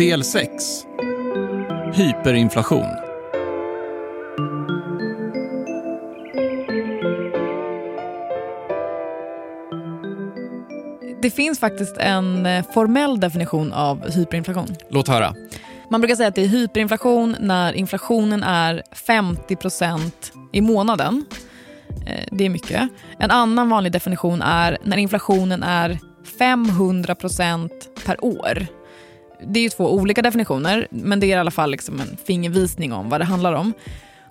Del 6. Hyperinflation. Det finns faktiskt en eh, formell definition av hyperinflation. Låt höra. Man brukar säga att det är hyperinflation när inflationen är 50% i månaden. Eh, det är mycket. En annan vanlig definition är när inflationen är 500% per år. Det är ju två olika definitioner, men det är i alla fall liksom en fingervisning om vad det handlar om.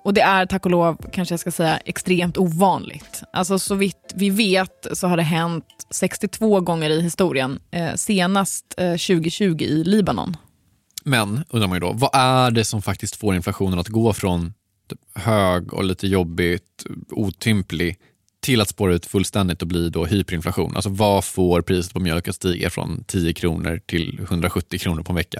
Och det är tack och lov, kanske jag ska säga, extremt ovanligt. Alltså så vitt vi vet så har det hänt 62 gånger i historien, eh, senast eh, 2020 i Libanon. Men, undrar man ju då, vad är det som faktiskt får inflationen att gå från hög och lite jobbigt, otymplig, till att spåra ut fullständigt och bli då hyperinflation? Alltså vad får priset på mjölk att stiga från 10 kronor till 170 kronor på en vecka?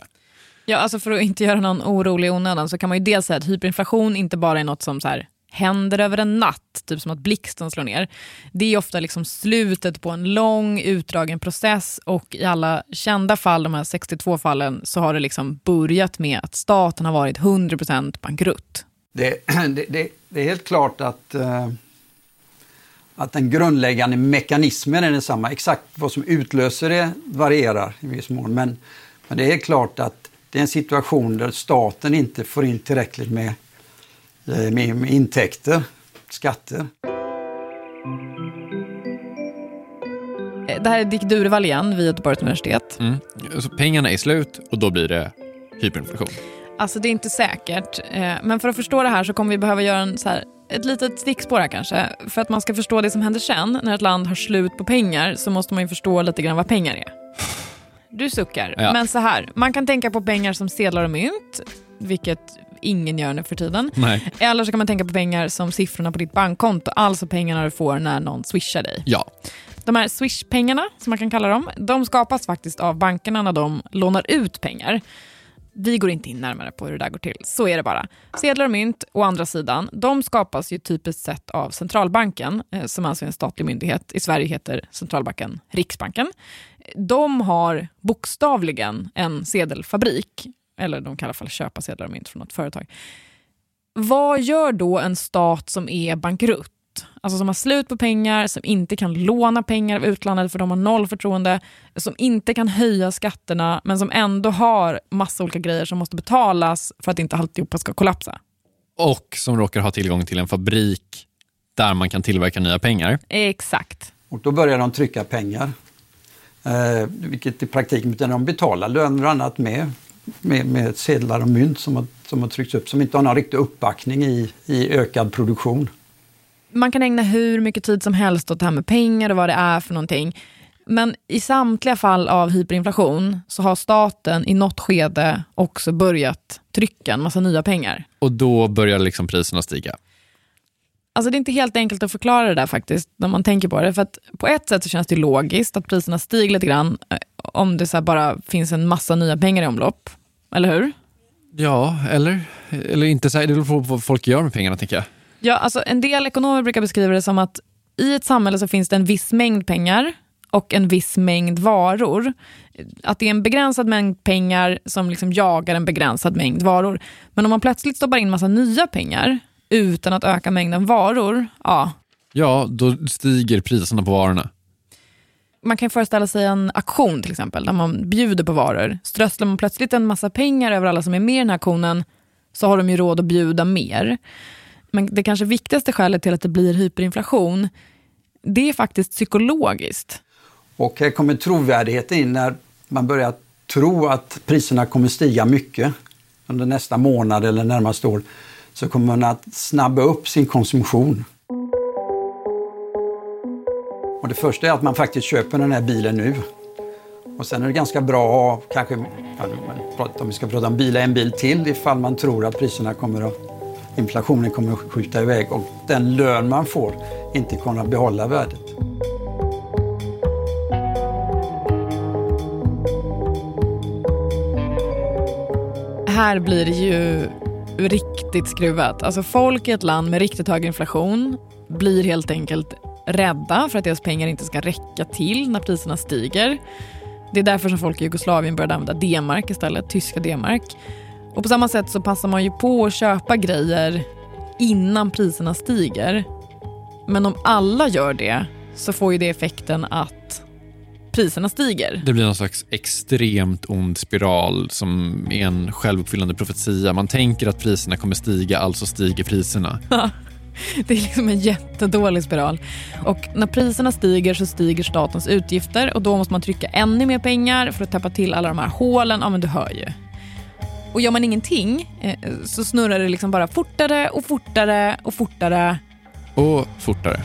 Ja, alltså för att inte göra någon orolig i onödan så kan man ju dels säga att hyperinflation inte bara är något som så här, händer över en natt, typ som att blixten slår ner. Det är ofta liksom slutet på en lång utdragen process och i alla kända fall, de här 62 fallen, så har det liksom börjat med att staten har varit 100% bankrutt. Det, det, det, det är helt klart att, uh, att den grundläggande mekanismen är densamma. Exakt vad som utlöser det varierar i viss mån. Men, men det är klart att det är en situation där staten inte får in tillräckligt med, eh, med, med intäkter, skatter. Det här är Dick Durevall igen vid Göteborgs universitet. Mm. Så pengarna är slut och då blir det hyperinflation. Alltså det är inte säkert, eh, men för att förstå det här så kommer vi behöva göra en, så här, ett litet stickspår här kanske. För att man ska förstå det som händer sen, när ett land har slut på pengar, så måste man ju förstå lite grann vad pengar är. Du suckar. Ja. Men så här, man kan tänka på pengar som sedlar och mynt, vilket ingen gör nu för tiden. Nej. Eller så kan man tänka på pengar som siffrorna på ditt bankkonto, alltså pengarna du får när någon swishar dig. Ja. De här swishpengarna, som man kan kalla dem, de skapas faktiskt av bankerna när de lånar ut pengar. Vi går inte in närmare på hur det där går till. Så är det bara. Sedlar och mynt, å andra sidan, de skapas ju typiskt sett av centralbanken, eh, som alltså är en statlig myndighet. I Sverige heter centralbanken Riksbanken. De har bokstavligen en sedelfabrik, eller de kan i alla fall köpa sedlar och mynt från något företag. Vad gör då en stat som är bankrutt? Alltså som har slut på pengar, som inte kan låna pengar av utlandet för de har noll förtroende, som inte kan höja skatterna men som ändå har massa olika grejer som måste betalas för att inte alltihopa ska kollapsa. Och som råkar ha tillgång till en fabrik där man kan tillverka nya pengar. Exakt. Och då börjar de trycka pengar. Eh, vilket i praktiken betyder att de betalar löner och annat med, med, med sedlar och mynt som har, som har tryckts upp, som inte har någon riktig uppbackning i, i ökad produktion. Man kan ägna hur mycket tid som helst åt det här med pengar och vad det är för någonting. Men i samtliga fall av hyperinflation så har staten i något skede också börjat trycka en massa nya pengar. Och då börjar liksom priserna stiga. Alltså det är inte helt enkelt att förklara det där faktiskt, när man tänker på det. För att på ett sätt så känns det logiskt att priserna stiger lite grann eh, om det så bara finns en massa nya pengar i omlopp. Eller hur? Ja, eller? Eller inte så här, det beror på vad folk gör med pengarna tänker jag. Ja, alltså en del ekonomer brukar beskriva det som att i ett samhälle så finns det en viss mängd pengar och en viss mängd varor. Att det är en begränsad mängd pengar som liksom jagar en begränsad mängd varor. Men om man plötsligt stoppar in massa nya pengar utan att öka mängden varor, ja. Ja, då stiger priserna på varorna. Man kan föreställa sig en auktion till exempel, där man bjuder på varor. Strösslar man plötsligt en massa pengar över alla som är med i den här auktionen, så har de ju råd att bjuda mer. Men det kanske viktigaste skälet till att det blir hyperinflation, det är faktiskt psykologiskt. Och här kommer trovärdigheten in när man börjar tro att priserna kommer stiga mycket under nästa månad eller närmaste år så kommer man att snabba upp sin konsumtion. Och det första är att man faktiskt köper den här bilen nu. Och sen är det ganska bra att kanske, ja, om vi ska prata om bilar, en bil till ifall man tror att priserna kommer att, inflationen kommer att skjuta iväg och den lön man får inte kommer att behålla värdet. Här blir det ju riktigt skruvat. Alltså folk i ett land med riktigt hög inflation blir helt enkelt rädda för att deras pengar inte ska räcka till när priserna stiger. Det är därför som folk i Jugoslavien började använda D-mark istället, tyska D-mark. Och på samma sätt så passar man ju på att köpa grejer innan priserna stiger. Men om alla gör det så får ju det effekten att priserna stiger. Det blir någon slags extremt ond spiral som är en självuppfyllande profetia. Man tänker att priserna kommer stiga, alltså stiger priserna. Det är liksom en jättedålig spiral. Och när priserna stiger så stiger statens utgifter och då måste man trycka ännu mer pengar för att täppa till alla de här hålen. Ja, men du hör ju. Och gör man ingenting eh, så snurrar det liksom bara fortare och fortare och fortare. Och fortare.